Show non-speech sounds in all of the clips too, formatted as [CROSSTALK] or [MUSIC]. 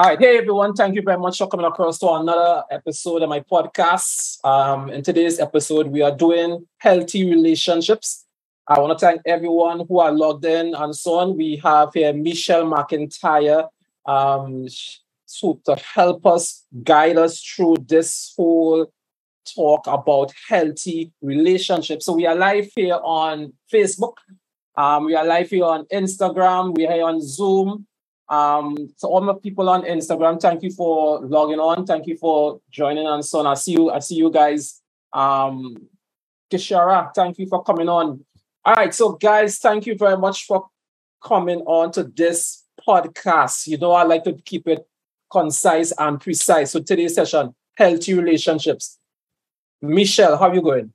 All right. Hey, everyone. Thank you very much for coming across to another episode of my podcast. Um, in today's episode, we are doing healthy relationships. I want to thank everyone who are logged in and so on. We have here Michelle McIntyre um, to, help us guide us through this whole talk about healthy relationships. So we are live here on Facebook. Um, we are live here on Instagram. We are on Zoom. Um, so all my people on Instagram, thank you for logging on. Thank you for joining on. So I see you. I see you guys. Um, Kishara, thank you for coming on. All right, so guys, thank you very much for coming on to this podcast. You know, I like to keep it concise and precise. So today's session, healthy relationships. Michelle, how are you going?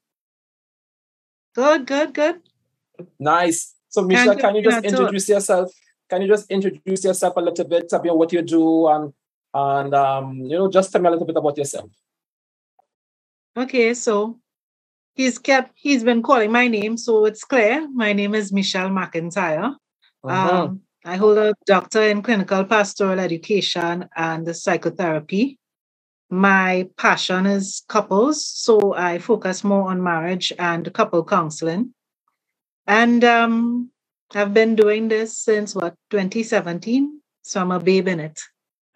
Good, good, good. Nice. So Michelle, can you just introduce yourself can you just introduce yourself a little bit about what you do and and um, you know just tell me a little bit about yourself. Okay so he's kept he's been calling my name so it's clear. My name is michelle mcintyre. Uh-huh. um, i hold a doctor in clinical pastoral education and psychotherapy. My passion is couples so i focus more on marriage and couple counseling. And um, I've been doing this since what 2017, so I'm a babe in it.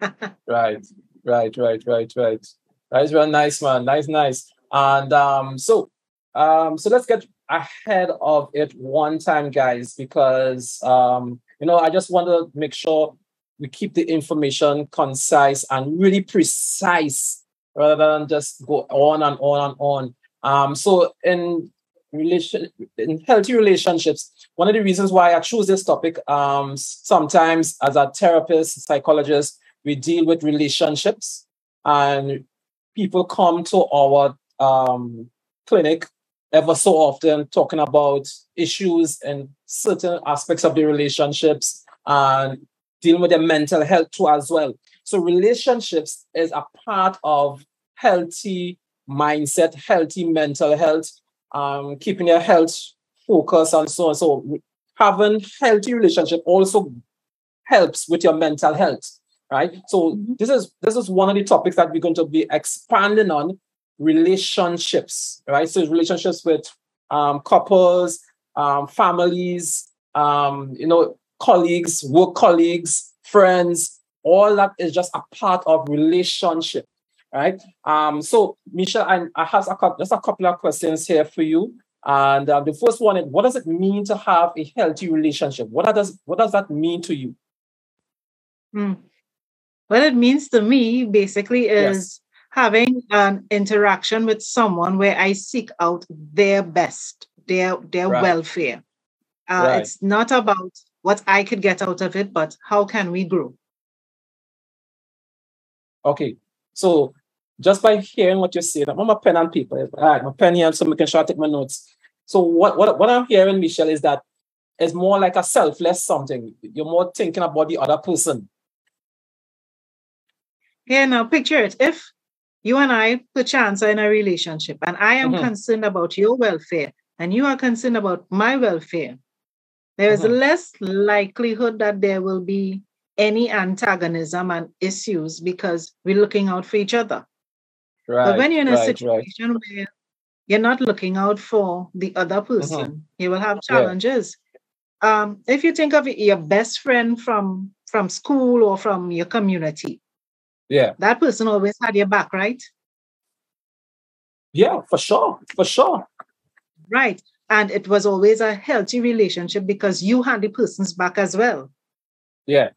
[LAUGHS] right, right, right, right, right. That's real nice, man. Nice, nice. And um, so, um, so let's get ahead of it one time, guys, because um, you know, I just want to make sure we keep the information concise and really precise rather than just go on and on and on. Um, so in relation in healthy relationships. One of the reasons why i choose this topic um, sometimes as a therapist psychologist we deal with relationships and people come to our um, clinic ever so often talking about issues in certain aspects of the relationships and dealing with their mental health too as well. So relationships is a part of healthy mindset healthy mental health um, keeping your health focused and so on. So having healthy relationship also helps with your mental health, right? So mm-hmm. this is this is one of the topics that we're going to be expanding on relationships, right? So relationships with um, couples, um, families, um, you know, colleagues, work colleagues, friends, all that is just a part of relationship right? Um, so Michelle, I, I have a couple, just a couple of questions here for you. And uh, the first one is, what does it mean to have a healthy relationship? What does what does that mean to you? Hmm. What it means to me basically is yes. having an interaction with someone where I seek out their best, their their right. welfare. Uh, right. It's not about what I could get out of it, but how can we grow? Okay, so just by hearing what you're saying, I'm on my pen and paper. All right, my pen here, so I can try to take my notes. So what, what, what I'm hearing, Michelle, is that it's more like a selfless something. You're more thinking about the other person. Yeah, now picture it. If you and I, the chance are in a relationship and I am mm-hmm. concerned about your welfare and you are concerned about my welfare, there is mm-hmm. less likelihood that there will be any antagonism and issues because we're looking out for each other. Right, but when you're in a right, situation right. where you're not looking out for the other mm-hmm. person, mm-hmm. you will have challenges. Yeah. Um, if you think of your best friend from from school or from your community, yeah, that person always had your back, right? Yeah, for sure, for sure. Right, and it was always a healthy relationship because you had the person's back as well. Yeah,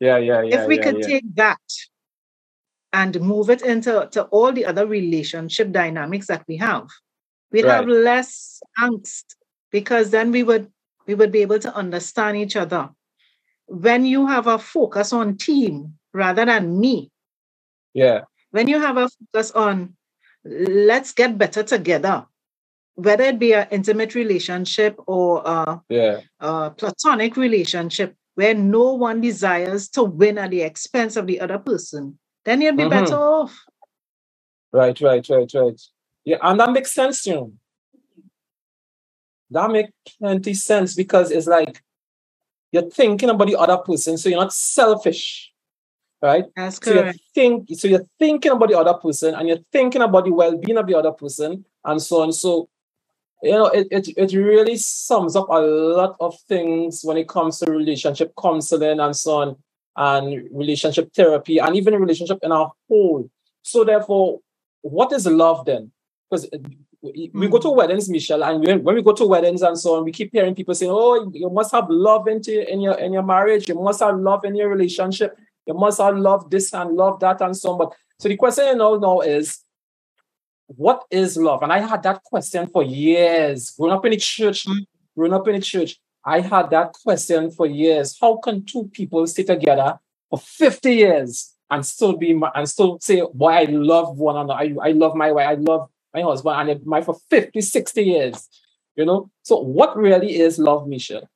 yeah, yeah, yeah. If we yeah, could yeah. take that and move it into to all the other relationship dynamics that we have we'd right. have less angst because then we would we would be able to understand each other when you have a focus on team rather than me yeah when you have a focus on let's get better together whether it be an intimate relationship or a, yeah. a platonic relationship where no one desires to win at the expense of the other person then you'll be mm-hmm. better off. Right, right, right, right. Yeah, and that makes sense, to you know. That makes plenty sense because it's like you're thinking about the other person, so you're not selfish. right? That's So you correct. think so you're thinking about the other person and you're thinking about the well-being of the other person and so on. So you know it, it it really sums up a lot of things when it comes to relationship counseling and so on and relationship therapy and even relationship in our whole. So therefore, what is love then? Because uh, we we go to hmm. weddings, Michelle, and when, when we go to weddings and so on, we keep hearing people saying, "Oh, you must have love into in your in your marriage. You must have love in your relationship. You must have love this and love that and so on." But so the question you know now is, what is love? And I had that question for years. Growing up in the church, hmm. growing up in the church, I had that question for years. How can two people stay together for 50 years and still be and still say, boy, I love one another. I, I love my wife, I love my husband, and my for 50, 60 years. You know? So what really is love, Michelle?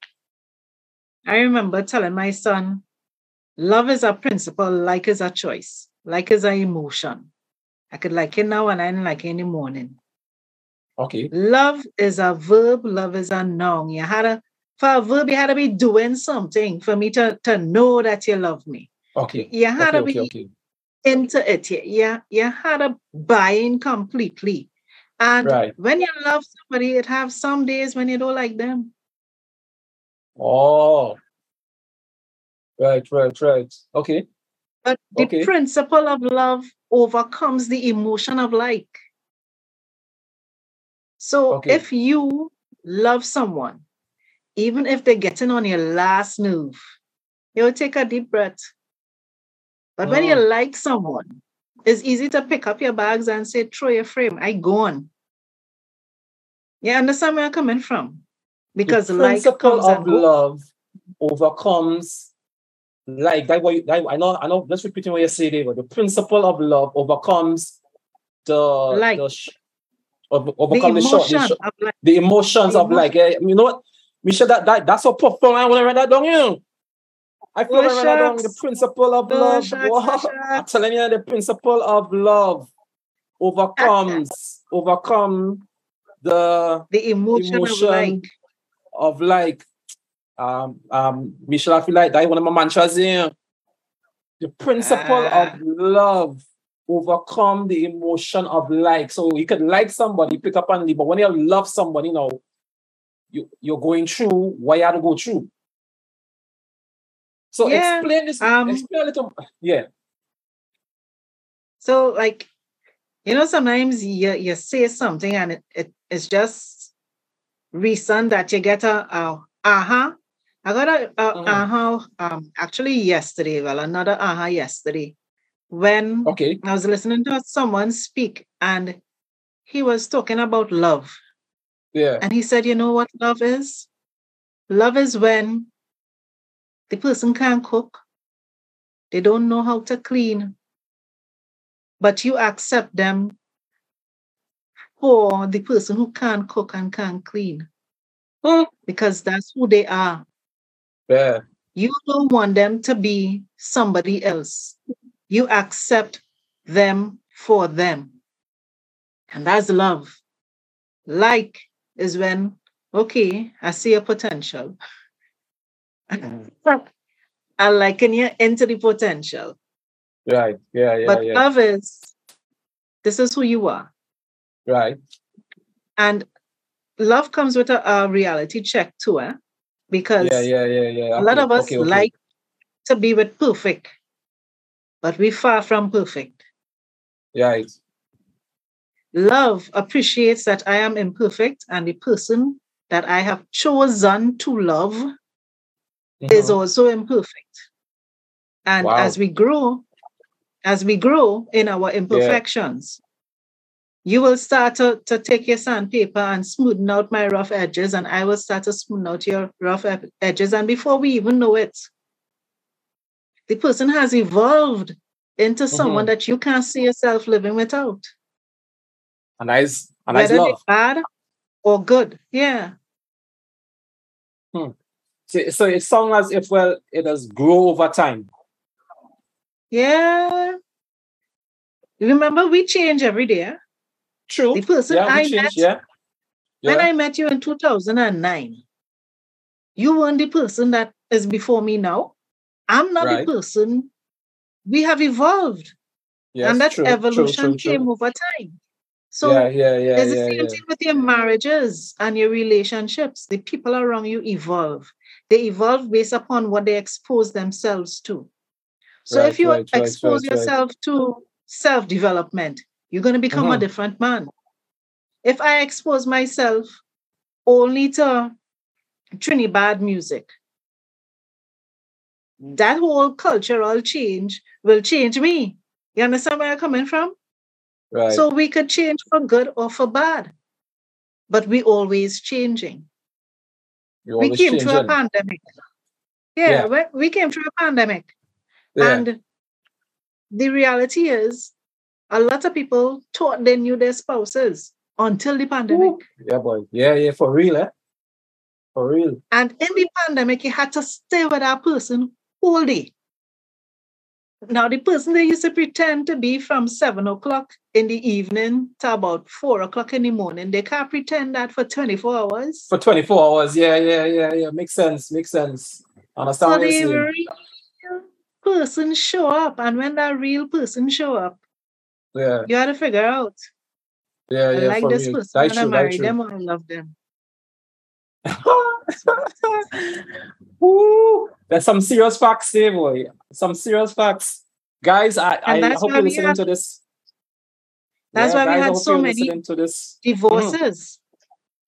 I remember telling my son, love is a principle, like is a choice, like is an emotion. I could like it now and I didn't like it in the morning. Okay. Love is a verb, love is a noun. You had to, for a verb, you had to be doing something for me to, to know that you love me. Okay. You had Okay, to be okay. into it. You, you had to buy in completely. And Right. when you love somebody, it have some days when you don't like them. Oh. Right, right, right. Okay. But the Okay. principle of love overcomes the emotion of like. So Okay. if you love someone, even if they're getting on your last nerve, you'll take a deep breath. But when you Mm. like someone, it's easy to pick up your bags and say, throw your frame, I go gone. You understand where I'm coming from? Because the like principle comes of love overcomes like that what you, that, I know I know just repeating what you say there, but the principle of love overcomes the Like. the sh- over, The overcome the, short, emotion the, sh- of like. the emotions The of like eh, you know what Michelle that, that that's so profound I want to write that down you I feel Oh, like write down the principle of Oh, love shucks. I'm telling you the principle of love overcomes overcome the The emotion, emotion of like. of like um um Michelle, I feel like that one of my mantras here. The principle Ah. of love overcome the emotion of like. So you could like somebody, pick up and leave, but when you love somebody, you know, you, you're going through what you had to go through. So Yeah, explain this, um, explain a little yeah. So, like, you know, sometimes you, you say something and it, it it's just reason that you get a, a uh-huh. I got a, a Mhm. uh-huh um actually yesterday, well, another uh-huh yesterday when Okay. I was listening to someone speak and he was talking about love. Yeah. And he said, you know what love is? Love is when the person can't cook, they don't know how to clean, but you accept them for the person who can't cook and can't clean because that's who they are. Yeah. You don't want them to be somebody else. You accept them for them. And that's love. Like is when, okay, I see a potential. I liken you into the potential. Right. Yeah, yeah, but yeah. love is this is who you are. Right. And love comes with a, a reality check too, eh? because Yeah, yeah, yeah, yeah. a lot of us okay, okay. like to be with perfect, but we far from perfect. Right. Love appreciates that I am imperfect and the person that I have chosen to love is Mhm. also imperfect. And Wow. as we grow, as we grow in our imperfections, you will start to, to take your sandpaper and smoothen out my rough edges, and I will start to smoothen out your rough ed- edges. And before we even know it, the person has evolved into someone Mhm. that you can't see yourself living without, And that's and that's whether love. bad or good. Yeah. So, so it sounds as if well it does grow over time. Yeah. Remember, we change every day. eh? True. The person yeah, I change, met yeah. when Yeah. I met you in 2009, you weren't the person that is before me now. I'm not Right. the person we have evolved. Yes, and that true, evolution true, true, came over time. So yeah, yeah, yeah, it's the yeah, same yeah. thing with your marriages and your relationships. The people around you evolve. They evolve based upon what they expose themselves to. So right, if you right, expose right, yourself to self-development, you're going to become mm-hmm. a different man. If I expose myself only to Trinidad music, that whole cultural change will change me. You understand where I'm coming from? Right. So we could change for good or for bad, but we always changing. We came changing. through a pandemic. Yeah, yeah. We, came through a pandemic. Yeah. And the reality is, a lot of people thought they knew their spouses until the pandemic. Ooh. Yeah, boy. Yeah, yeah, for real, eh? For real. And in the pandemic, you had to stay with that person all day. Now, the person they used to pretend to be from seven o'clock in the evening to about four o'clock in the morning, they can't pretend that for 24 hours. For 24 hours, yeah, yeah, yeah, yeah. Makes sense, makes sense. Understand so what you're saying. Real person show up, and when that real person show up, yeah, you got to figure out. Yeah, yeah. I like this me. person. I marry them or I love them. [LAUGHS] [LAUGHS] Ooh, there's some serious facts here, boy. Some serious facts. Guys, I, I hope you're listening have, to this. That's yeah, why guys, we had so many divorces. Mm-hmm.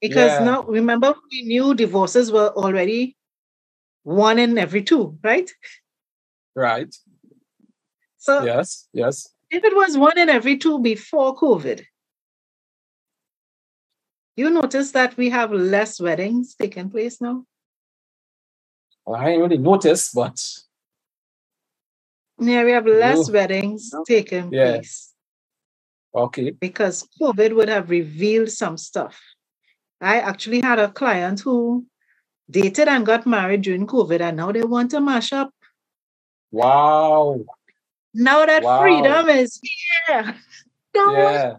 Because yeah. now, remember, we knew divorces were already one in every two, right? Right. So, yes, yes. If it was one in every two before COVID, you notice that we have less weddings taking place now? I ain't really noticed, but yeah, we have less weddings taking yeah. place. Okay. Because COVID would have revealed some stuff. I actually had a client who dated and got married during COVID, and now they want to mash up. Wow. Now that wow. freedom is here. [LAUGHS] Don't yeah.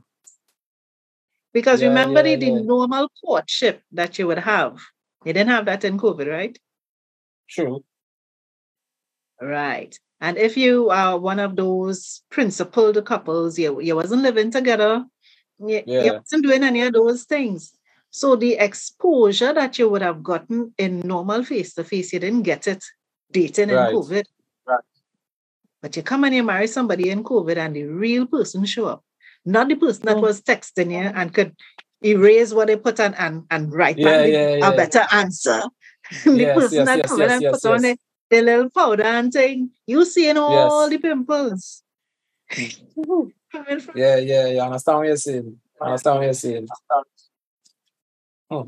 Because yeah, remember yeah, the, yeah. normal courtship that you would have. You didn't have that in COVID, right? True. Right. And if you are one of those principled couples, you, you wasn't living together, you, yeah. you wasn't doing any of those things. So the exposure that you would have gotten in normal face-to-face, you didn't get it dating right. in COVID. Right. But you come and you marry somebody in COVID and the real person show up not the person that oh. was texting you and could erase what they put on and, and write yeah, yeah, yeah. a better answer. [LAUGHS] the yes, person yes, that yes, come yes, and yes, put on the, the little powder and saying, you seeing all the pimples. [LAUGHS] yeah, yeah, yeah. I understand what you're saying. I understand what you're saying. Hmm.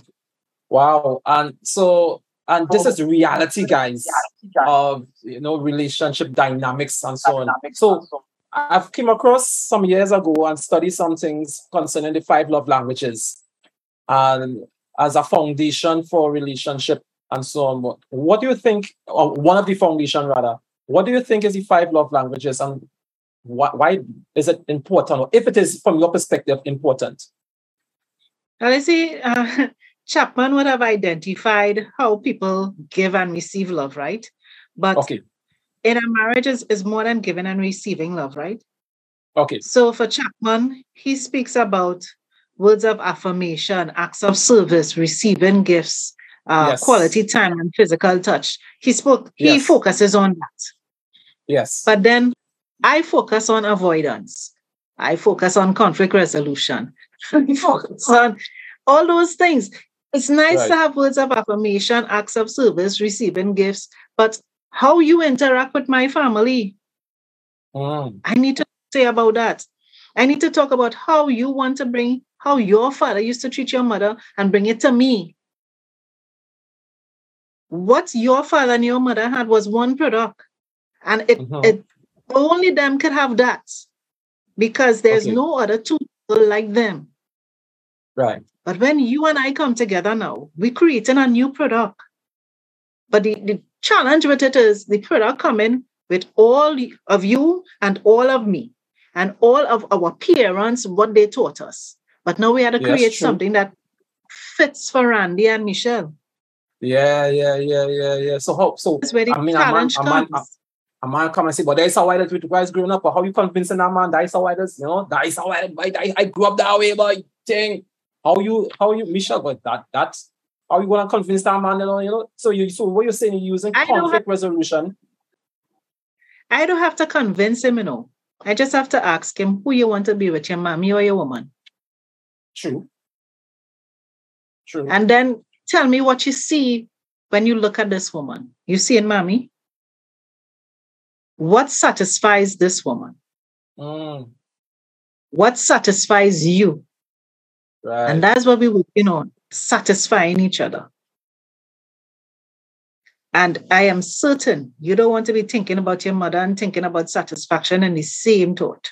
Wow. And so and this is reality, guys, of you know relationship dynamics and so on. So I've came across some years ago and studied some things concerning the five love languages and as a foundation for relationship and so on. What do you think, or one of the foundation rather, what do you think is the five love languages and why, why is it important, or if it is from your perspective important? Well, I see uh, [LAUGHS] Chapman would have identified how people give and receive love, right? But okay in a marriage is, is more than giving and receiving love, right? Okay. So for Chapman, he speaks about words of affirmation, acts of service, receiving gifts, uh, yes. quality time, and physical touch. He spoke. He yes. focuses on that. Yes. But then I focus on avoidance. I focus on conflict resolution. [LAUGHS] I focus on all those things. It's nice right. to have words of affirmation, acts of service, receiving gifts, but how you interact with my family. Mm. I need to say about that. I need to talk about how you want to bring how your father used to treat your mother and bring it to me. What your father and your mother had was one product, and it, mm-hmm. it only them could have that because there's okay. no other two like them. Right. But when you and I come together now, we're creating a new product. But the, the challenge with it is the product coming with all of you and all of me and all of our parents what they taught us. But now we had to create something that fits for Randy and Michelle. Yeah, yeah, yeah, yeah, yeah. So hope so. That's where the I mean, challenge a man, a man, comes. a man come and say, but that's how I did with guys growing up, or how you convincing that man that's how I did, you know, that's how I, I, I, I grew up that way, boy. Thing. How you, how you, Michelle, but that, that's how you gonna convince that man, you know, you know. So you so what you're saying you're using I conflict have, resolution. I don't have to convince him, you know. I just have to ask him who you want to be with, your mommy or your woman. True. True. And then tell me what you see when you look at this woman. You see in mommy? What satisfies this woman? Mm. What satisfies you? Right. And that's what we working on, satisfying each other. And I am certain you don't want to be thinking about your mother and thinking about satisfaction in the same thought.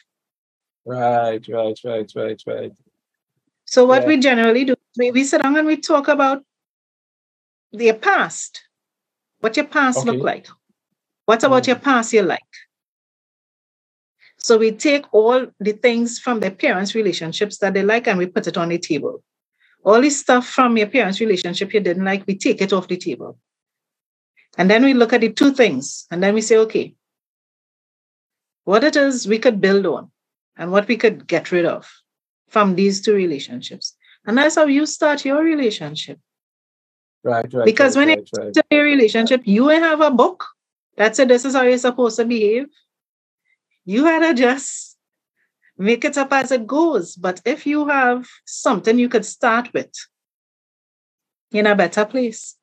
Right, right, right, right, right. So what yeah. we generally do, we, we sit down and we talk about their past. What your past okay. look like? What about mm. your past you like? So we take all the things from their parents' relationships that they like and we put it on the table. All the stuff from your parents' relationship you didn't like, we take it off the table. And then we look at the two things and then we say, okay, what it is we could build on and what we could get rid of from these two relationships. And that's how you start your relationship. Right, right. Because right, when right, it's right. a relationship, you have a book that said this is how you're supposed to behave you had to just make it up as it goes. But if you have something you could start with, in a better place.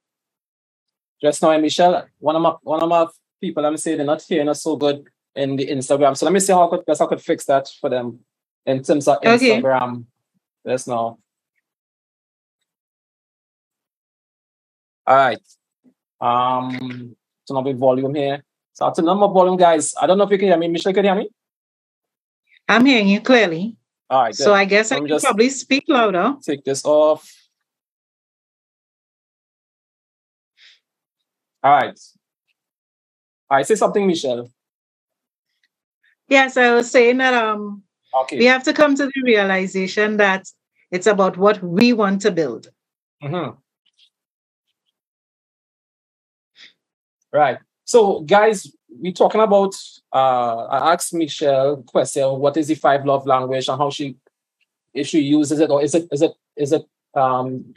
Just now, Michelle, one of my one of my people, I'm saying they're not hearing us so good in the Instagram. So let me see how I could, I could fix that for them in terms of Instagram. Okay. Let's know. All right. Um, turn up the volume here. So it's a number volume, guys. I don't know if you can hear me. Michelle, can you hear me? I'm hearing you clearly. All right. So I guess I can probably speak louder. Take this off. All right. I say something, Michelle. Yes, I was saying that um okay. we have to come to the realization that it's about what we want to build. Mm-hmm. Right. So, guys, we're talking about. Uh, I asked Michelle question: What is the five love language and how she, if she uses it, or is it is it is it um,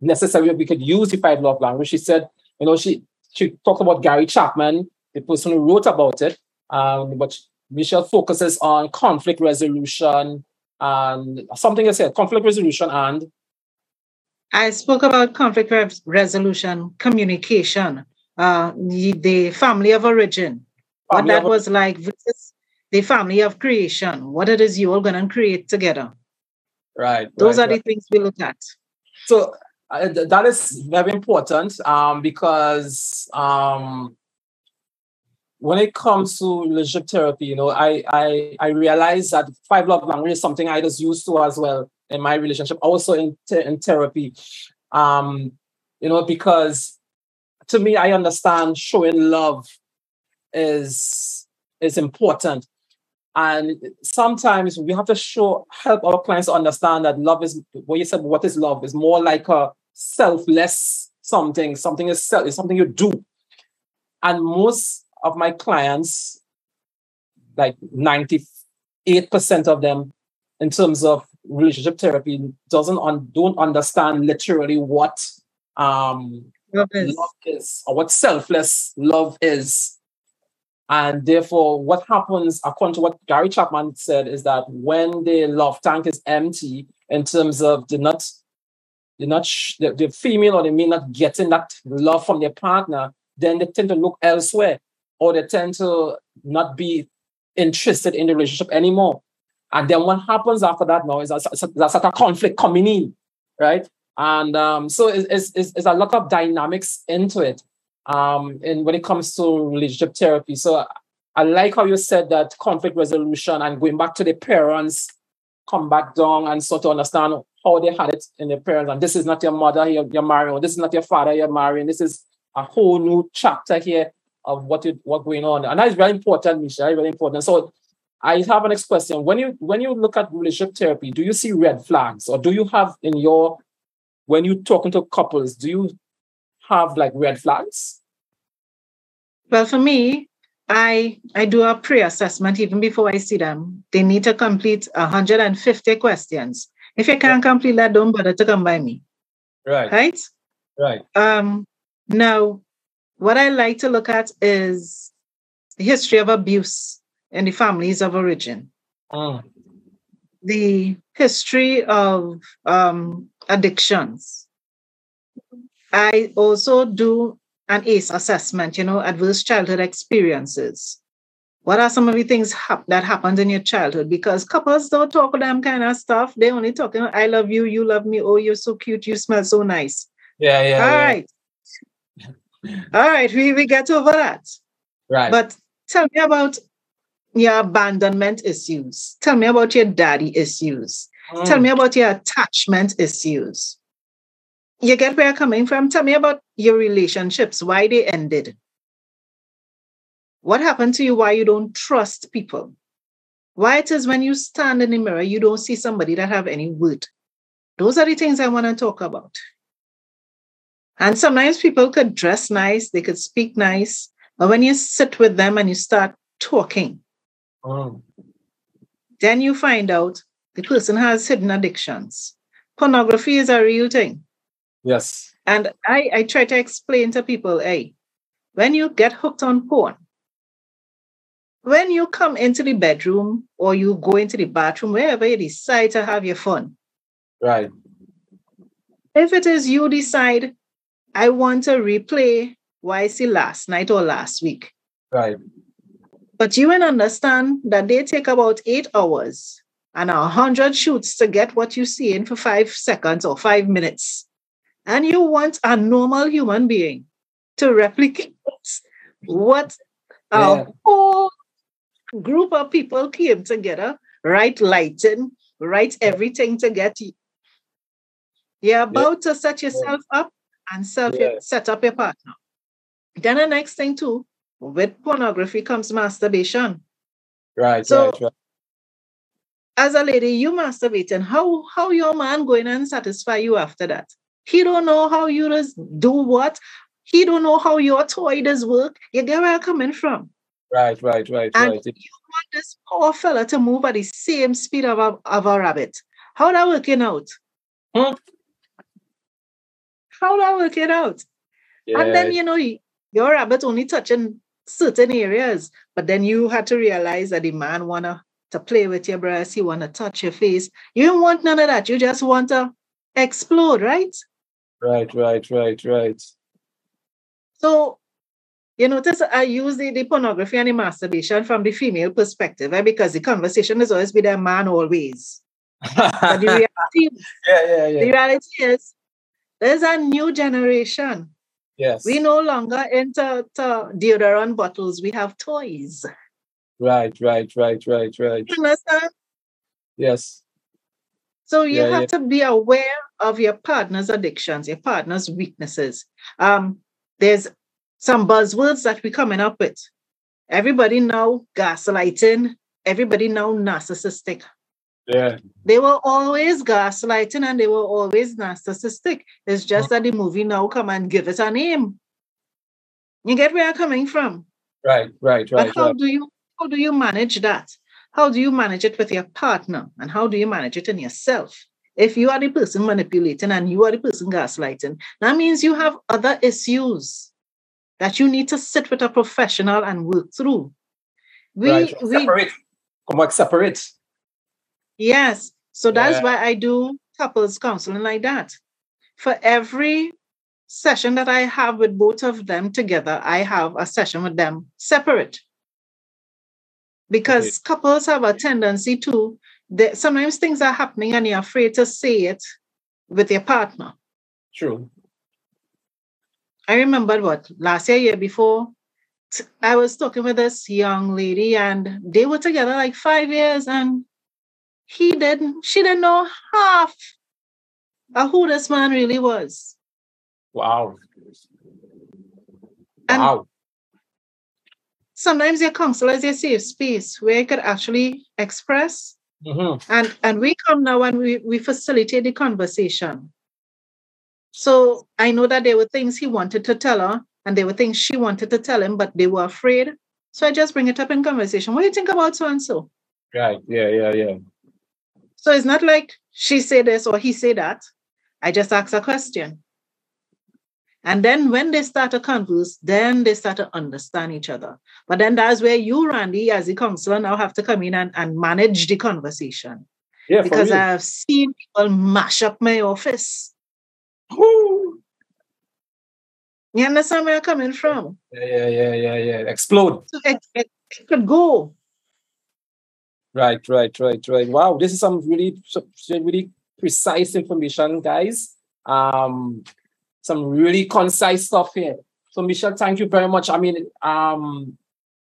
necessary we could use the five love language? She said, you know, she she talked about Gary Chapman, the person who wrote about it. Um, but Michelle focuses on conflict resolution and something I said conflict resolution and. I spoke about conflict resolution, communication, uh, the, the family of origin, family what that of... was like versus the family of creation, what it is you all going to create together. Right. Those right, are right. the things we look at. So uh, that is very important um, because um, when it comes to relationship therapy, you know, I I I realize that five love language is something I just used to as well in my relationship, also in in therapy. Um, you know, because to me, I understand showing love is is important. And sometimes we have to show help our clients understand that love is what you said, what is love? is more like a selfless something. Something is self, it's something you do. And most of my clients, like 98% of them, in terms of relationship therapy, doesn't un, don't understand literally what um love is. love is, or what selfless love is. And therefore, what happens, according to what Gary Chapman said, is that when the love tank is empty, in terms of the not, the not the, the female or the male not getting that love from their partner, then they tend to look elsewhere, or they tend to not be interested in the relationship anymore. And then what happens after that now is that's a conflict coming in, right? And um, so it's, it's, it's, a lot of dynamics into it um, and when it comes to relationship therapy. So I like how you said that conflict resolution and going back to the parents, come back down and sort of understand how they had it in their parents. And this is not your mother you're, you're marrying, or this is not your father you're marrying. This is a whole new chapter here of what you what going on. And that is very important, Misha, very important. So I have a next question. When you when you look at relationship therapy, do you see red flags or do you have in your when you're talking to couples, do you have like red flags? Well, for me, I I do a pre-assessment even before I see them. They need to complete 150 questions. If you can't complete that, don't bother to come by me. Right. Right? Right. Um now what I like to look at is the history of abuse in the families of origin. Mm. The history of um, addictions. I also do an ACE assessment, you know, adverse childhood experiences. What are some of the things hap- that happened in your childhood? Because couples don't talk about them kind of stuff. They only talking, I love you, you love me, oh, you're so cute, you smell so nice. Yeah, yeah. All yeah. right. All right, we, we get over that. Right. But tell me about your abandonment issues. Tell me about your daddy issues. Tell Mm. me about your attachment issues. You get where I'm coming from? Tell me about your relationships, why they ended. What happened to you? Why you don't trust people? Why it is when you stand in the mirror, you don't see somebody that have any word. Those are the things I want to talk about. And sometimes people could dress nice, they could speak nice, but when you sit with them and you start talking, Mm. then you find out the person has hidden addictions. Pornography is a real thing. Yes. And I, I try to explain to people hey, when you get hooked on porn, when you come into the bedroom or you go into the bathroom, wherever you decide to have your fun, Right. if it is you decide, I want to replay see last night or last week, Right. but you will understand that they take about eight hours and a hundred shoots to get what you see in for five seconds or five minutes. And you want a normal human being to replicate what a Yeah. whole group of people came together, right lighting, right everything to get you. You're about to set yourself up and self Yeah. set up your partner. Then the next thing too, with pornography comes masturbation. Right. So- right. Right. As a lady, you masturbating. How how your man going and satisfy you after that? He don't know how you just do what. He don't know how your toy does work. You get where I'm coming from. Right. Right. Right. And Right. you want this poor fella to move at the same speed of a, of a rabbit. How that working out? Hmm. How that working out? Yeah. And then you know your rabbit only touching certain areas, but then you had to realize that the man wanna to play with your breasts, he wanna touch your face. You don't want none of that. You just want to explode, right? Right. Right. Right. Right. So you notice I use the, the pornography and the masturbation from the female perspective, right? Because the conversation is always with a man always. [LAUGHS] But the reality, yeah. Yeah. the reality is there's a new generation. Yes. We no longer enter to deodorant bottles. We have toys. Right. Right. Right. Right. Right. You understand? Yes. So you Yeah, have yeah. to be aware of your partner's addictions, your partner's weaknesses. Um, there's some buzzwords that we're coming up with. Everybody now gaslighting, everybody now narcissistic. Yeah. They were always gaslighting and they were always narcissistic. It's just that the movie now come and give it a name. You get where I'm coming from? Right. Right. right. But how Right. do you how do you manage that? How do you manage it with your partner? And how do you manage it in yourself? If you are the person manipulating and you are the person gaslighting, that means you have other issues that you need to sit with a professional and work through. We, right. we Separate. Come back. Separate. yes. So that's Yeah. why I do couples counseling like that. For every session that I have with both of them together, I have a session with them separate. Because couples have a tendency to, that sometimes things are happening and you're afraid to say it with your partner. True. I remember what last year, year before, t- I was talking with this young lady and they were together like five years and he didn't, she didn't know half of who this man really was. Wow. And wow. Sometimes your counselor is a safe space where you could actually express hmm and and we come now and we, we facilitate the conversation so i know that there were things he wanted to tell her and there were things she wanted to tell him but they were afraid So I just bring it up in conversation. What do you think about so and so? Right. Yeah, yeah, yeah. So it's not like she said this or he said that. I just ask a question. And then when they start to converse, then they start to understand each other. But then that's where you, Randy, as the counselor, now have to come in and, and manage the conversation. Yeah, because I've seen people mash up my office. Ooh. You understand where I'm coming from? Yeah, yeah, yeah, yeah, yeah. Explode. So it, it, it could go. Right, right, right, right. Wow, this is some really, some really precise information, guys. Um, some really concise stuff here. So, Michelle, thank you very much. I mean, um,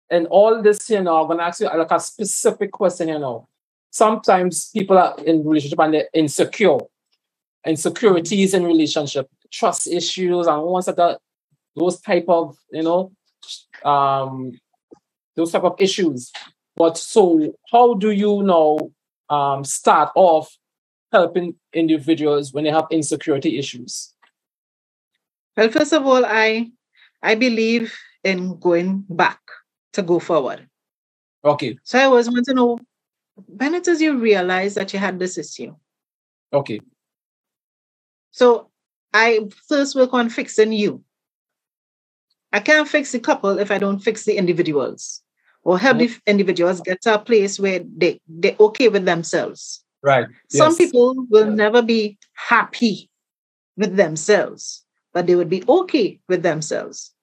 and all this, you know, I'm gonna ask you like a specific question, you know. Sometimes people are in relationship and they're insecure, insecurities in relationship, trust issues, and once that those type of, you know, um, those type of issues. But so, how do you know um, start off helping individuals when they have insecurity issues? Well, first of all, I I believe in going back to go forward. Okay. So I always want to know when it is you realize that you had this issue. Okay. So I first work on fixing you. I can't fix the couple if I don't fix the individuals or help mm-hmm. the individuals get to a place where they, they're okay with themselves. Right. Some yes. people will never be happy with themselves, but they would be okay with themselves.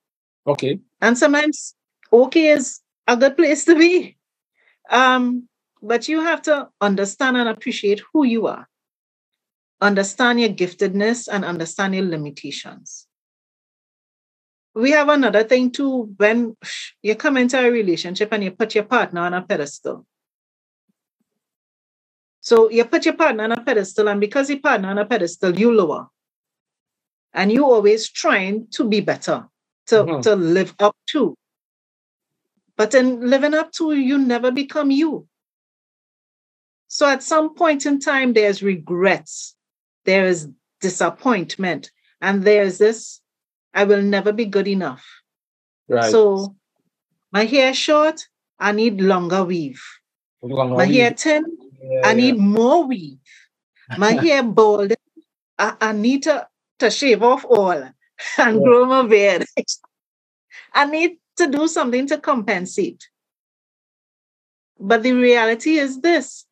Okay. And sometimes okay is a good place to be. Um, but you have to understand and appreciate who you are, understand your giftedness, and understand your limitations we have another thing too when you come into a relationship and you put your partner on a pedestal. So you put your partner on a pedestal, and because you partner on a pedestal, you lower. And you're always trying to be better, to, mm-hmm. to live up to. But in living up to, you never become you. So at some point in time, there's regrets, there is disappointment, and there's this I will never be good enough. Right. So my hair short, I need longer weave. Longer my weave. hair thin, yeah, I need more weave. My [LAUGHS] hair bald, I, I need to, to shave off all [LAUGHS] and yeah. grow my beard. [LAUGHS] I need to do something to compensate. But the reality is this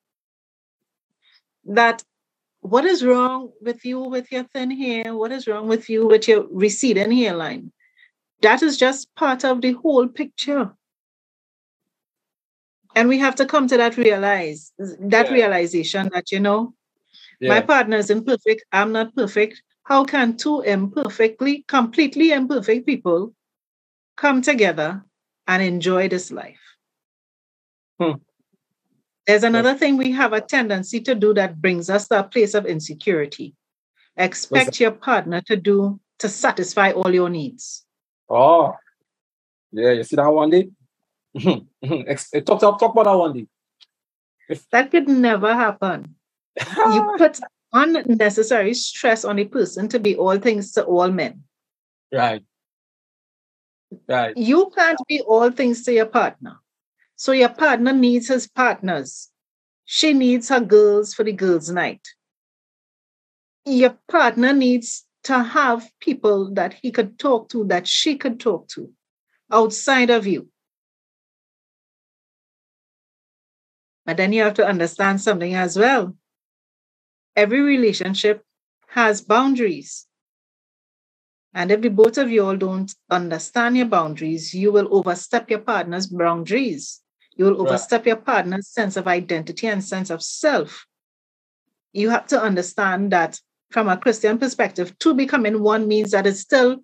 that what is wrong with you with your thin hair? What is wrong with you with your receding hairline? That is just part of the whole picture. And we have to come to that realize that yeah. realization that you know yeah. my partner is imperfect, I'm not perfect. How can two imperfectly, completely imperfect people come together and enjoy this life? Hmm. There's another thing we have a tendency to do that brings us to a place of insecurity. Expect your partner to do to satisfy all your needs. Oh, yeah, you see that one day? [LAUGHS] talk, talk, talk about that one day. If... That could never happen. you [LAUGHS] put unnecessary stress on a person to be all things to all men. Right. Right. You can't be all things to your partner. So your partner needs his partners. She needs her girls for the girls' night. Your partner needs to have people that he could talk to, that she could talk to outside of you. But then you have to understand something as well. Every relationship has boundaries. And if the both of you all don't understand your boundaries, you will overstep your partner's boundaries. You will overstep your partner's sense of identity and sense of self. You have to understand that from a Christian perspective, two becoming one means that it's still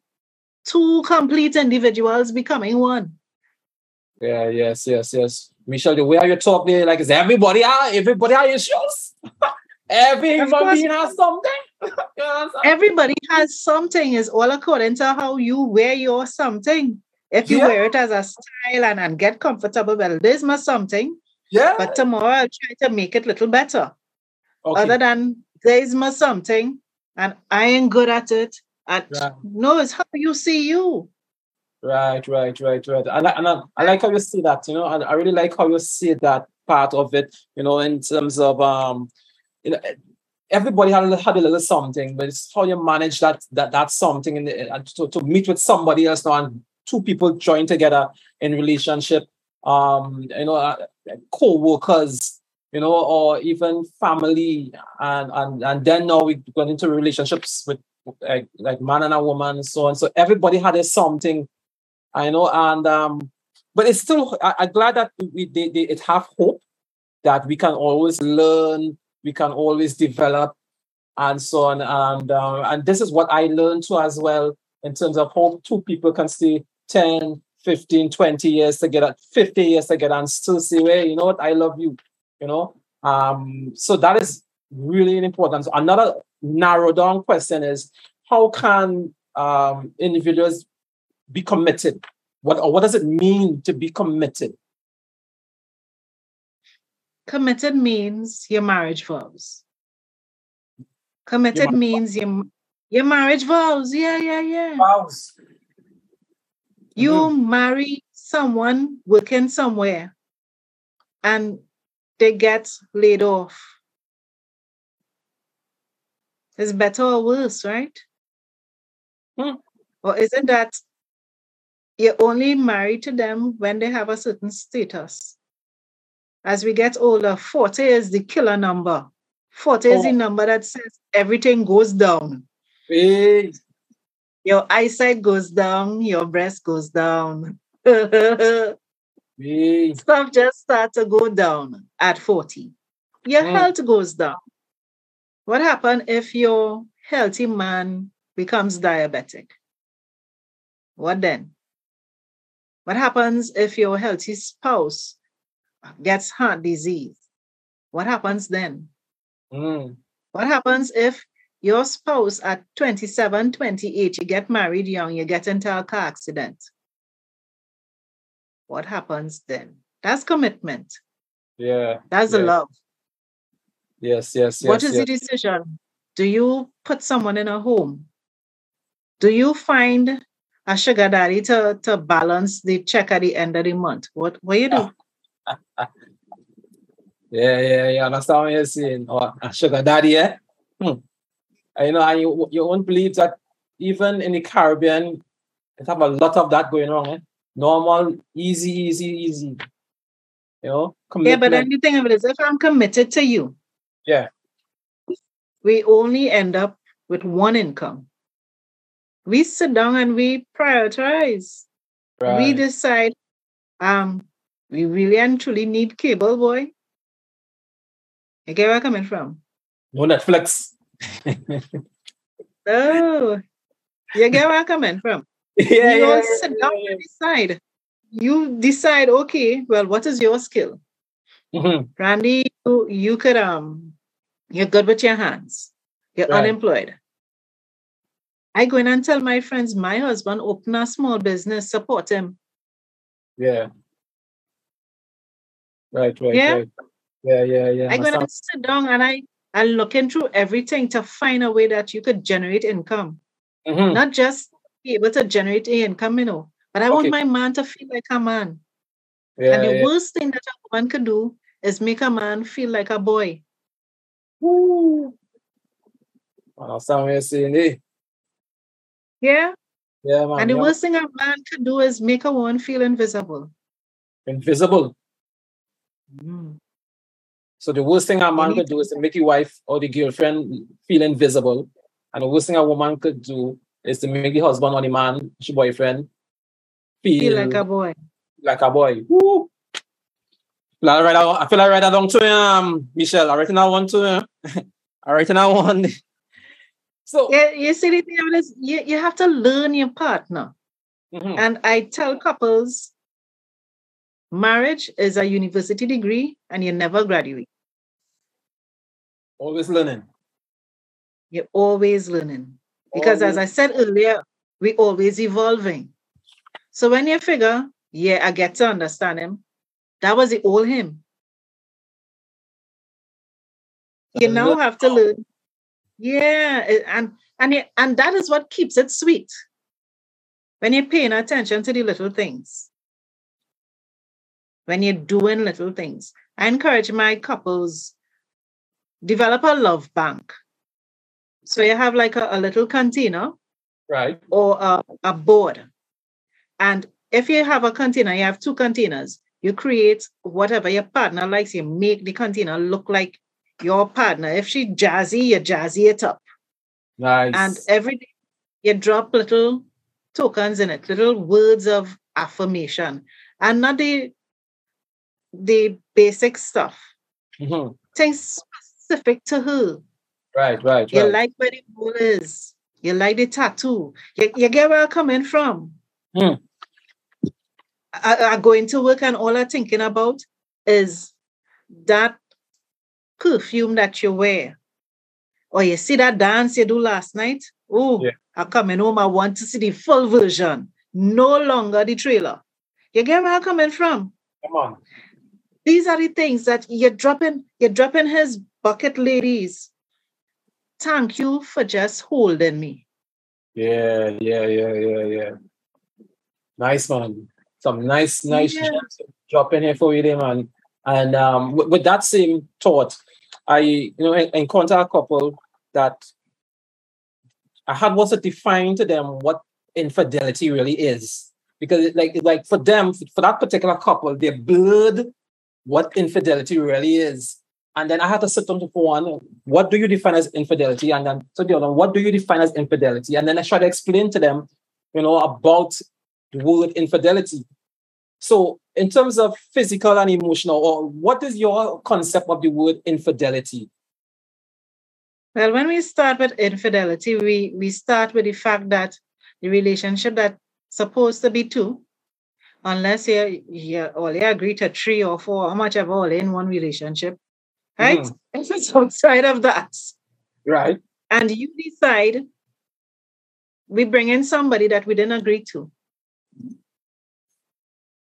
two complete individuals becoming one. Yeah, yes, yes, yes. Michelle, the way you talk there, like is everybody are everybody are issues? [LAUGHS] Every human being has something. [LAUGHS] everybody has something, is all according to how you wear your something. If you yeah. wear it as a style and, and get comfortable, well, there's my something. Yeah. But tomorrow I'll try to make it a little better. Okay. Other than there's my something and I ain't good at it. At, right. No, it's how you see you. Right, right, right, right. And I, and I, I like how you see that, you know, and I really like how you see that part of it, you know, in terms of um, you know, everybody had, had a little something, but it's how you manage that that that something and, and to, to meet with somebody else now and two people join together in relationship, um, you know, uh, co-workers, you know, or even family, and and and then now we got into relationships with like, like man and a woman and so on. So everybody had a something, I know, and um, but it's still I, am glad that we they, they it have hope that we can always learn, we can always develop, and so on. And um, and this is what I learned too as well in terms of how two people can stay 10, 15, 20 years together, 50 years together, and still say, well, you know what, I love you, you know. Um, so that is really important. So another narrow down question is how can um, individuals be committed? What or what does it mean to be committed? Committed means your marriage vows. Committed your means your your marriage vows. Yeah, yeah, yeah. Vows. You mm-hmm. marry someone working somewhere and they get laid off. Is better or worse, right? Hmm. Or isn't that you're only married to them when they have a certain status? As we get older, 40 is the killer number. 40 oh. is the oh. number that says everything goes down. Hey. Your eyesight goes down, your breast goes down. [LAUGHS] hey. Stuff just starts to go down at 40. Your mm. health goes down. What happens if your healthy man becomes diabetic? What then? What happens if your healthy spouse gets heart disease? What happens then? Mm. What happens if your spouse at 27, 28, you get married young, you get into a car accident? What happens then? That's commitment. Yeah. That's a love. Yes, yes, yes. What is yes. the decision? Do you put someone in a home? Do you find a sugar daddy to, to balance the check at the end of the month? What what you do? Yeah, yeah, yeah. Understand what you're saying. Or a sugar daddy, yeah? Hmm. And, you know, and you, you won't believe that even in the Caribbean, it have a lot of that going on. Eh? Normal, easy, easy, easy. You know, commitment. Yeah, but then the thing of it is, if I'm committed to you, yeah. We only end up with one income. We sit down and we prioritize. Right. We decide, um, we really and truly need cable, boy. You get where I'm coming from? No Netflix. [LAUGHS] oh, you get where I'm coming from? [LAUGHS] Yeah, you yeah, sit down yeah. and decide. You decide, okay, well, what is your skill? Mm-hmm. Randy, you, you could um you're good with your hands. You're right. unemployed. I go in and tell my friends, my husband open a small business, support him. Yeah. Right, right, yeah. right. Yeah, yeah, yeah. I go in and sit down and I I'm looking through everything to find a way that you could generate income. Mm-hmm. Not just be able to generate income, you know, but I okay. want my man to feel like a man. Yeah, and the yeah. worst thing that a woman could do is make a man feel like a boy. Woo. Wow, sound saying, eh? Yeah. Yeah, man. And the yeah. worst thing a man can do is make a woman feel invisible. Invisible. Mm. So the worst thing a man could do is to make your wife or the girlfriend feel invisible. And the worst thing a woman could do is to make the husband or the man, your boyfriend, feel, feel like a boy. Like a boy. Woo. I, write, I feel like I write that down to um, Michelle. I write that one to [LAUGHS] I write that one. So yeah, you see the thing is you, you have to learn your partner. Mm-hmm. And I tell couples marriage is a university degree and you never graduate. Always learning. You're always learning. Because always. as I said earlier, we're always evolving. So when you figure, yeah, I get to understand him, that was the old him. You now have to learn. Yeah, eh, and and and that is what keeps it sweet. when you're paying attention to the little things, when you're doing little things. I encourage my couples develop a love bank. So you have like a, a little container, right, or a, a board, and if you have a container, you have two containers. You create whatever your partner likes. You make the container look like your partner. If she jazzy, you jazzy it up. Nice. And every day you drop little tokens in it, little words of affirmation, and not the the basic stuff. Mm-hmm. Things specific to her. Right, right, You like where the ball is. You like the tattoo. You, you get where I'm coming from. Mm. I, I go into work and all I'm thinking about is that perfume that you wear. Or you see that dance you do last night. Oh, Yeah. I'm coming home. I want to see the full version, no longer the trailer. You get where I'm coming from? Come on. These are the things that you're dropping, you're dropping his bucket, ladies. Thank you for just holding me. Yeah, yeah, yeah, yeah, yeah. Nice man. Some nice, nice Yeah. gems drop in here for you there, man. And um, with, with that same thought, I you know encounter a couple that I had was to define to them what infidelity really is. Because it, like like for them, for that particular couple, they blurred what infidelity really is. And then I had to sit down to one, what do you define as infidelity? And then to the other, what do you define as infidelity? And then I tried to explain to them, you know, about the word infidelity. So, in terms of physical and emotional, or what is your concept of the word infidelity? Well, when we start with infidelity, we, we start with the fact that the relationship that's supposed to be two, unless you, you only agree to three or four, how much all in one relationship, right? Hmm. [LAUGHS] If it's outside of that, Right. and you decide we bring in somebody that we didn't agree to,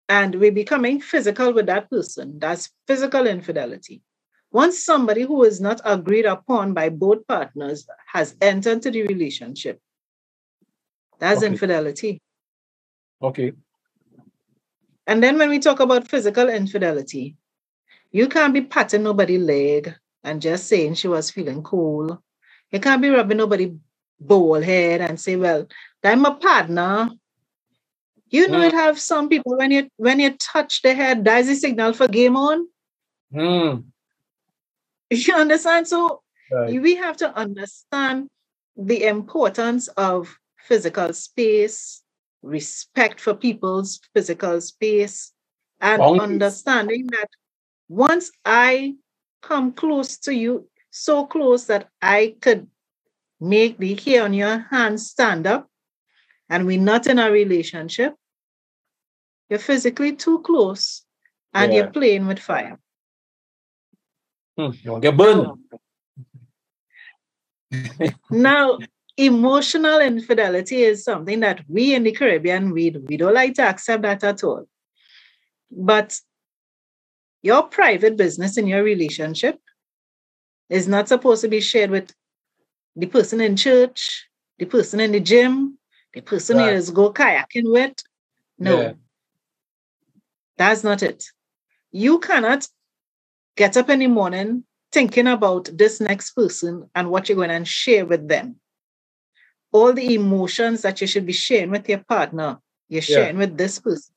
and we're becoming physical with that person, that's physical infidelity. Once somebody who is not agreed upon by both partners has entered into the relationship, that's Okay. infidelity. Okay. And then when we talk about physical infidelity, you can't be patting nobody leg and just saying she was feeling cool. You can't be rubbing nobody bald head and say, well, I'm a partner. You know Mm. it have some people when you when you touch the head, that's a signal for game on. Hmm. [LAUGHS] You understand? So Right. we have to understand the importance of physical space, respect for people's physical space, and Boundaries. understanding that once I come close to you, so close that I could make the hair on your hand stand up, and we're not in a relationship, you're physically too close and Yeah. you're playing with fire. Hmm. You won't get burned. [LAUGHS] Now, emotional infidelity is something that we in the Caribbean we, we don't like to accept that at all. But your private business in your relationship is not supposed to be shared with the person in church, the person in the gym, the person Right. you just go kayaking with. No, Yeah. that's not it. You cannot get up in the morning thinking about this next person and what you're going to share with them. All the emotions that you should be sharing with your partner, you're Yeah. sharing with this person.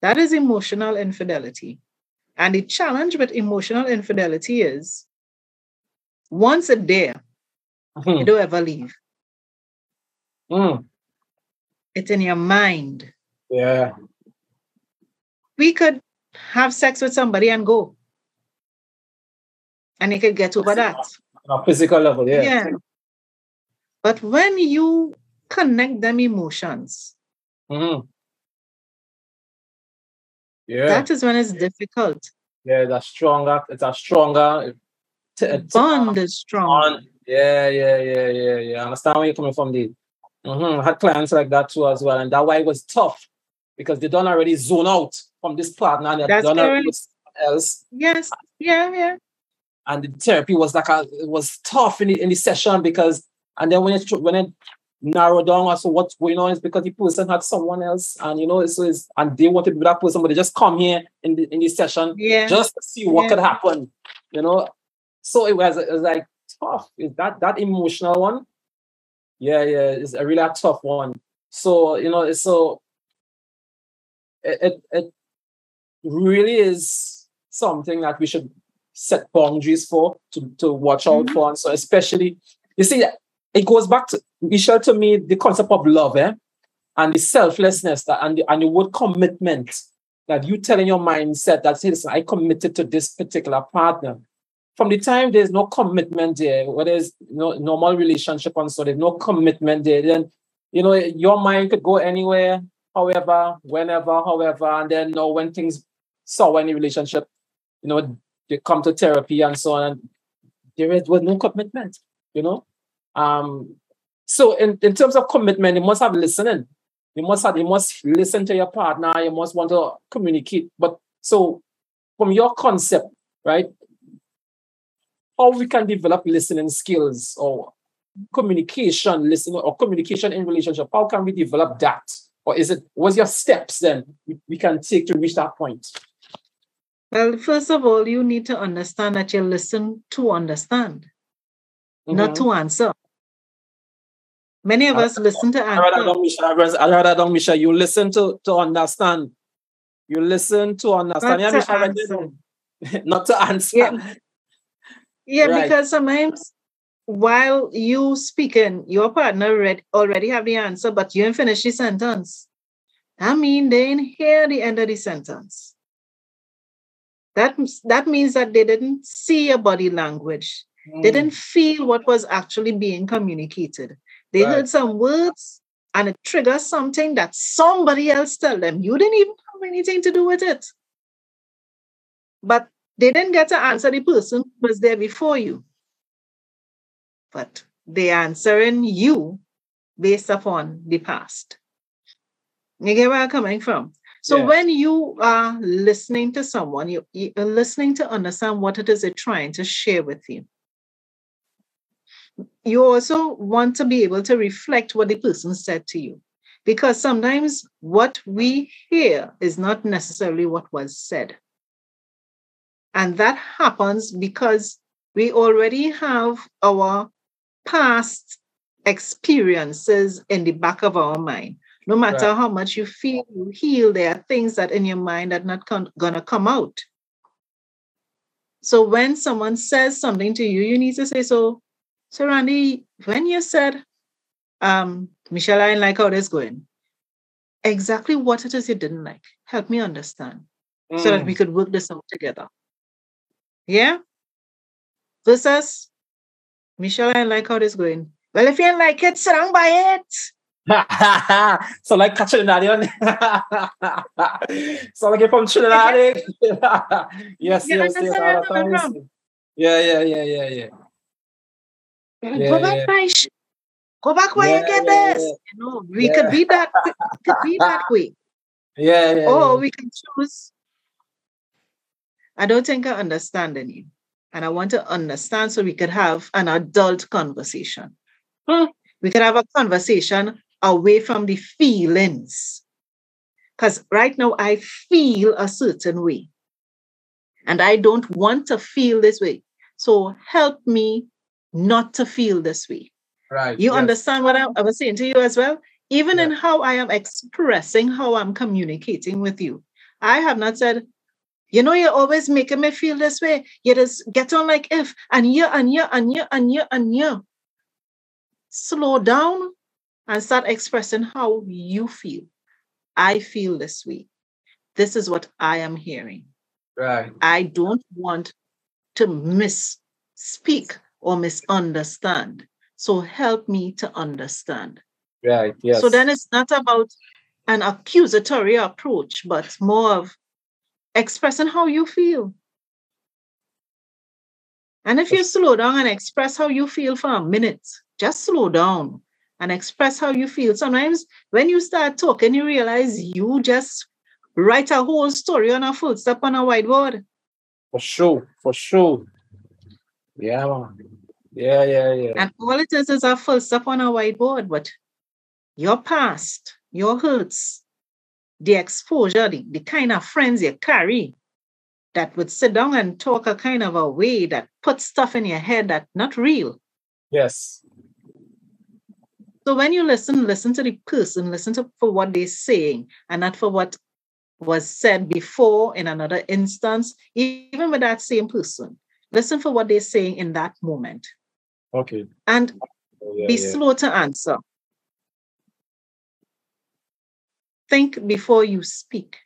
That is emotional infidelity. And the challenge with emotional infidelity is once it's there, Hmm. you don't ever leave. Hmm. It's in your mind. Yeah. We could have sex with somebody and go. And you could get over that. On a physical level, yeah. Yeah. But when you connect them emotions, Mhm. Yeah. that is when it's difficult. yeah, that's stronger. It's a stronger The t- bond is strong. on. Yeah, yeah, yeah, yeah, yeah. I understand where you're coming from, Dave. Mm-hmm. I had clients like that too as well, and that why it was tough because they don't already zone out from this partner and done already else. Yes. Yeah, yeah. And the therapy was like a it was tough in the in the session because and then when it when it narrow down as to what's going on is because the person had someone else and you know so is and they wanted to be that person but they just come here in the in the session yeah. just to see what Yeah. could happen you know so it was, it was like tough is that that emotional one yeah yeah it's a really tough one so you know it's so it, it it really is something that we should set boundaries for to, to watch out Mhm. for and so especially you see it goes back to Michelle to me the concept of love eh? and the selflessness that and the, and the word commitment that you tell in your mindset that hey, listen, I committed to this particular partner. From the time there's no commitment there, whether it's no normal relationship and so there's no commitment there, then you know your mind could go anywhere, however, whenever, however, and then you know, when things sour in the relationship, you know, they come to therapy and so on. And there is was no commitment, you know. Um, so in, in terms of commitment, you must have listening. You must have you must listen to your partner, you must want to communicate. But so from your concept, right? How we can develop listening skills or communication, listening or communication in relationship, how can we develop that? Or is it what's your steps then we, we can take to reach that point? Well, first of all, you need to understand that you listen to understand, not Mhm. to answer. Many of I- us listen to I rather answer. don't, Misha. I I rather don't, Misha. You listen to to understand. You listen to understand. Not Yeah, to Misha, answer. [LAUGHS] Not to answer. Yeah. Yeah, Right. because sometimes while you speaking, your partner read, already have the answer, but you ain't finished the sentence. I mean, they didn't hear the end of the sentence. That, that means that they didn't see your body language. They Mm, didn't feel what was actually being communicated. They Right. heard some words and it triggers something that somebody else tell them. You didn't even have anything to do with it. But they didn't get to answer the person who was there before you. But they are answering you based upon the past. You get where I'm coming from? So Yeah. when you are listening to someone, you, you are listening to understand what it is they're trying to share with you. You also want to be able to reflect what the person said to you. Because sometimes what we hear is not necessarily what was said. And that happens because we already have our past experiences in the back of our mind. No matter Right. how much you feel you heal, there are things that in your mind that not con- gonna come out. So when someone says something to you, you need to say, so, so Randy, when you said, um, Michelle, I didn't like how this going, exactly what it is you didn't like. Help me understand so that mm. we could work this out together. Yeah? Versus, Michelle, I didn't like how this going. Well, if you don't like it, sit down by it. [LAUGHS] so like Trinidadian. [LAUGHS] so like you're from Trinidad. yes, yes, yes. understand all where the I'm coming time, from? yes. Yeah, yeah, yeah, yeah, yeah. Yeah, go back, yeah. by sh- Go back where Yeah, you get this. You know, we could be that we could be that [LAUGHS] way. Yeah, yeah, Or we can choose. I don't think I understand you. And I want to understand so we could have an adult conversation. Hmm. We could have a conversation away from the feelings. Because right now I feel a certain way. And I don't want to feel this way. So help me not to feel this way. Right. You yes. understand what I, I was saying to you as well? Even Yeah. in how I am expressing how I'm communicating with you. I have not said, you know, you're always making me feel this way. You just get on like if, and you, and you, and you, and you, and you. Slow down and start expressing how you feel. I feel this way. This is what I am hearing. Right. I don't want to misspeak or misunderstand. So help me to understand. Right. Yes. So then it's not about an accusatory approach, but more of expressing how you feel. And if you slow down and express how you feel for a minute, just slow down and express how you feel. Sometimes when you start talking, you realize you just write a whole story on a full stop on a whiteboard. For sure. For sure. Yeah. Yeah, yeah, yeah. And all it is is a full stop on a whiteboard, but your past, your hurts, the exposure, the, the kind of friends you carry that would sit down and talk a kind of a way that puts stuff in your head that's not real. Yes. So when you listen, listen to the person, listen to for what they're saying, and not for what was said before in another instance, even with that same person. Listen for what they're saying in that moment. Okay. And oh, yeah, be yeah. slow to answer. Think before you speak.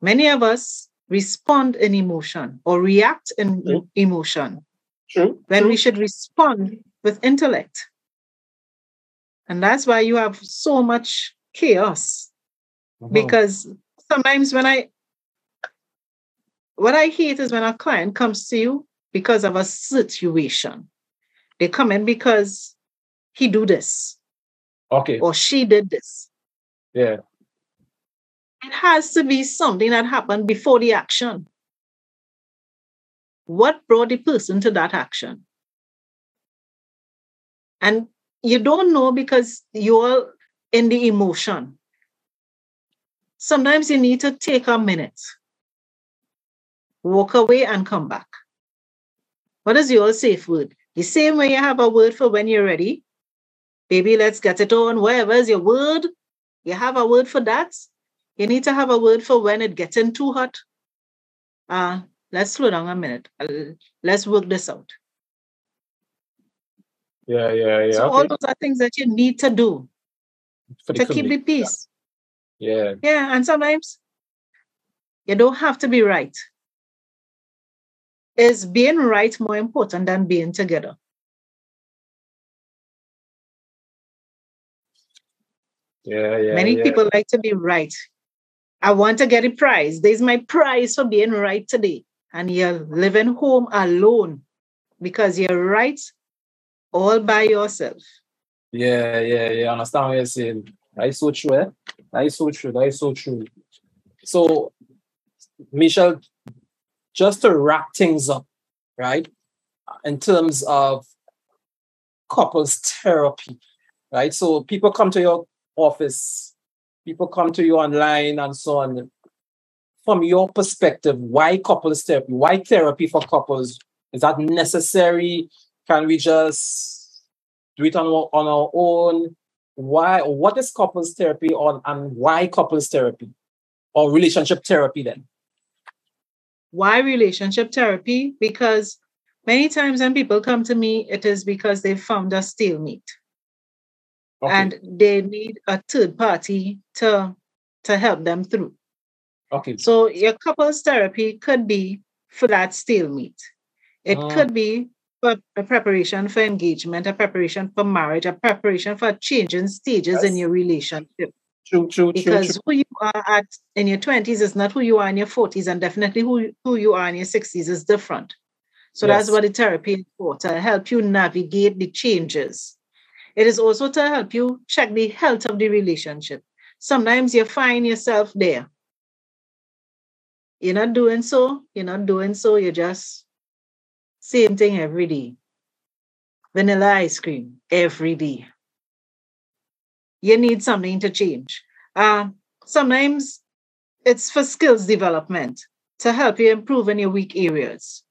Many of us respond in emotion or react in True. emotion. True. When True. we should respond with intellect. And that's why you have so much chaos. Mm-hmm. Because sometimes when I what I hate is when a client comes to you because of a situation. They come in because he do this. Okay. Or she did this. Yeah. It has to be something that happened before the action. What brought the person to that action? And you don't know because you're in the emotion. Sometimes you need to take a minute, walk away, and come back. What is your safe word? The same way you have a word for when you're ready. Baby, let's get it on. Wherever is your word? You have a word for that. You need to have a word for when it gets in too hot. Uh, let's slow down a minute. Let's work this out. Yeah, yeah, yeah. So okay. all those are things that you need to do to keep the peace. Yeah. Yeah, and sometimes you don't have to be right. Is being right more important than being together? Yeah, yeah. Many yeah. people like to be right. I want to get a prize. There's my prize for being right today. And you're living home alone because you're right all by yourself. Yeah, yeah, yeah. I understand what you're saying. That is so true. Eh? That is so true. That is so true. So, Michelle, just to wrap things up, right? In terms of couples therapy, right? So people come to your office, people come to you online and so on. From your perspective, why couples therapy? Why therapy for couples? Is that necessary? Can we just do it on, on our own? Why? What is couples therapy on, and why couples therapy or relationship therapy then? Why relationship therapy? Because many times when people come to me, it is because they found a stalemate. Okay. And they need a third party to to help them through. Okay. So your couples therapy could be for that stalemate. It uh, could be for a preparation for engagement, a preparation for marriage, a preparation for changing stages yes. in your relationship. True, true, because true, true. who you are at in your 20s is not who you are in your 40s, and definitely who, who you are in your 60s is different. So yes. that's what the therapy is for to help you navigate the changes. It is also to help you check the health of the relationship. Sometimes you find yourself there. You're not doing so, you're not doing so, you're just same thing every day. Vanilla ice cream every day. You need something to change. Uh, sometimes it's for skills development to help you improve in your weak areas.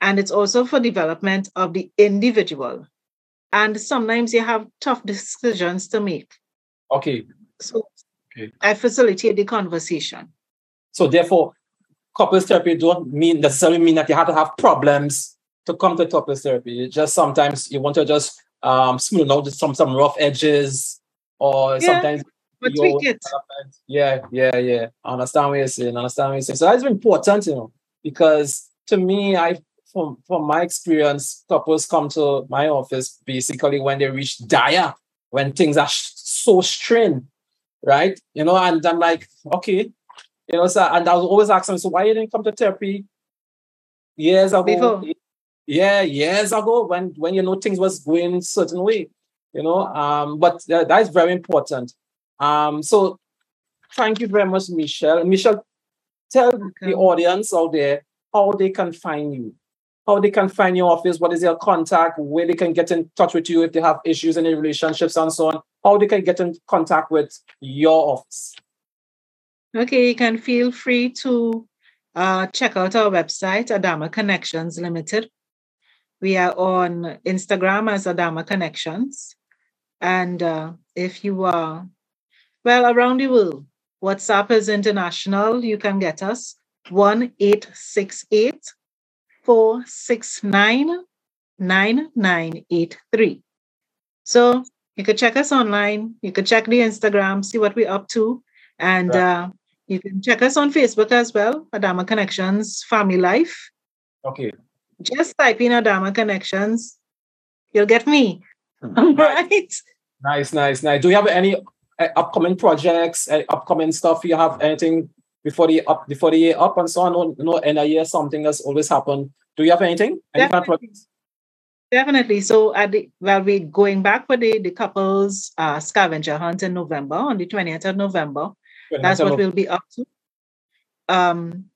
And it's also for development of the individual. And sometimes you have tough decisions to make. Okay. So okay. I facilitate the conversation. So therefore, couples therapy don't mean necessarily mean that you have to have problems to come to couples therapy. It just sometimes you want to just um smooth out some some rough edges or yeah, sometimes but tweak it. Yeah, yeah, yeah. I understand what you're saying. I understand what you're saying. So that's important, you know, because to me, I from from my experience, couples come to my office basically when they reach dire, when things are sh- so strained, right? You know, and I'm like, okay, you know, so and I was always asking, so why you didn't come to therapy years ago? Before. Yeah, years ago when when you know things was going certain way, you know. Um, but that is very important. Um, so thank you very much, Michelle. Michelle, tell okay. the audience out there how they can find you. how they can find your office, what is your contact, where they can get in touch with you if they have issues in their relationships and so on, how they can get in contact with your office. Okay, you can feel free to uh, check out our website, Adama Connections Limited. We are on Instagram as Adama Connections. And uh, if you are, well, around the world, WhatsApp is international. You can get us 1 868 469 9983. So you could check us online. You could check the Instagram, see what we're up to. And right. uh, you can check us on Facebook as well, Adama Connections Family Life. Okay. Just type in Adama Connections. You'll get me. [LAUGHS] right. Nice, nice, nice. Do you have any uh, upcoming projects, uh, upcoming stuff? You have anything before the up before the year up and so on? No, no end of year, something has always happened. Do you have anything? Any Definitely. Definitely. So at the well, we're going back for the, the couples uh, scavenger hunt in November, on the 20th of November. That's what we'll be up to. Um,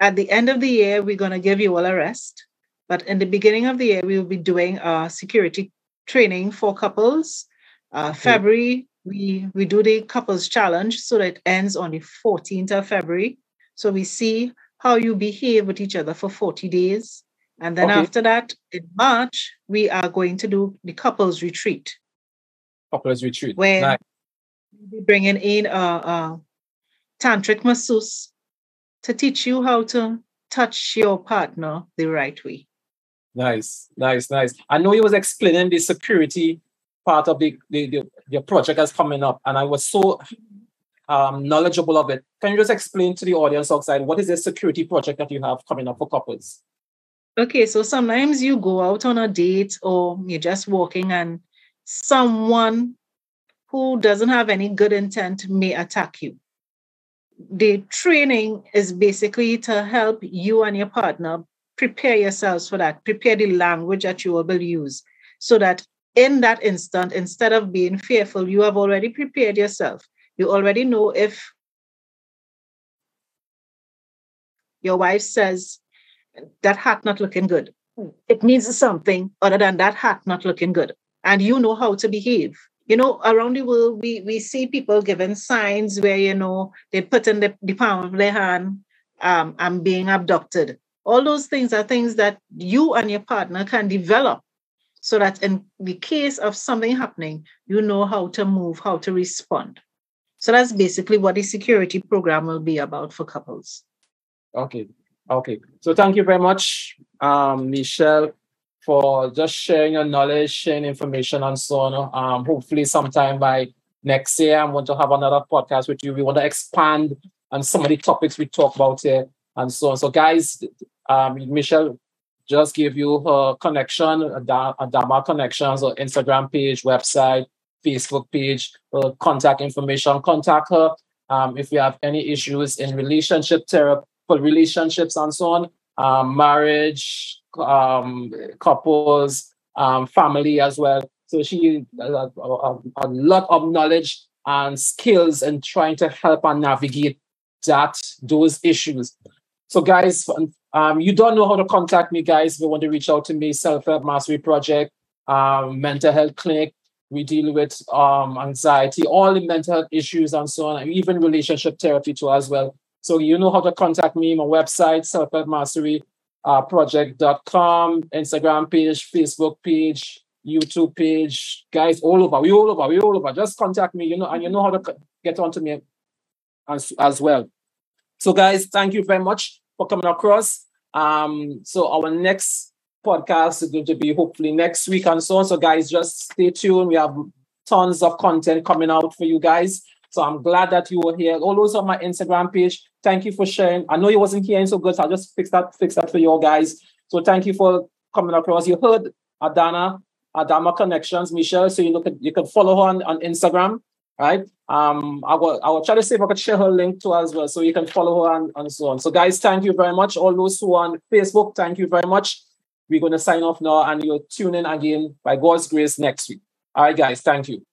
at the end of the year, we're going to give you all a rest. But in the beginning of the year, we will be doing a security training for couples. Uh, February, we, we do the couples challenge so that it ends on the 14th of February. So we see how you behave with each other for 40 days. And then okay. after that, in March, we are going to do the couples retreat. Couples retreat. Where nice be bringing in a, a tantric masseuse to teach you how to touch your partner the right way. Nice, nice, nice. I know you was explaining the security part of the, the, the, the project that's coming up, and I was so um, knowledgeable of it. Can you just explain to the audience outside what is the security project that you have coming up for couples? Okay, so sometimes you go out on a date or you're just walking and someone who doesn't have any good intent may attack you. The training is basically to help you and your partner prepare yourselves for that, prepare the language that you will use, so that in that instant, instead of being fearful, you have already prepared yourself. You already know if your wife says, that hat not looking good. It means something other than that hat not looking good. And you know how to behave you know, around the world, we, we see people giving signs where, you know, they put in the, the palm of their hand, um, I'm being abducted. All those things are things that you and your partner can develop so that in the case of something happening, you know how to move, how to respond. So that's basically what the security program will be about for couples. Okay. Okay. So thank you very much, um, Michelle for just sharing your knowledge, sharing information, and so on. Um, hopefully, sometime by next year, I'm going to have another podcast with you. We want to expand on some of the topics we talk about here and so on. So, guys, um, Michelle just give you her connection, Adama Connections, or Instagram page, website, Facebook page, her contact information. Contact her um, if you have any issues in relationship therapy, for relationships and so on, um, marriage, um, couples, um, family as well. So she has a, a, a, lot of knowledge and skills in trying to help and navigate that those issues. So guys, um, you don't know how to contact me, guys. If you want to reach out to me, Self Help Mastery Project, um, mental health clinic. We deal with um, anxiety, all the mental health issues and so on, and even relationship therapy too as well. So you know how to contact me, my website, Self Help Mastery uh, project.com, Instagram page, Facebook page, YouTube page, guys, all over. We all over. We all over. Just contact me, you know, and you know how to get onto me as, as well. So, guys, thank you very much for coming across. Um, so our next podcast is going to be hopefully next week and so on. So, guys, just stay tuned. We have tons of content coming out for you guys. So I'm glad that you were here. All those on my Instagram page. Thank you for sharing. I know you wasn't hearing so good, so I'll just fix that, fix that for you guys. So thank you for coming across. You heard Adana, Adama Connections, Michelle. So you look at you can follow her on, on Instagram, right? Um, I will I will try to see if I could share her link too as well. So you can follow her and, and so on. So guys, thank you very much. All those who are on Facebook, thank you very much. We're gonna sign off now and you'll tune in again by God's grace next week. All right, guys, thank you.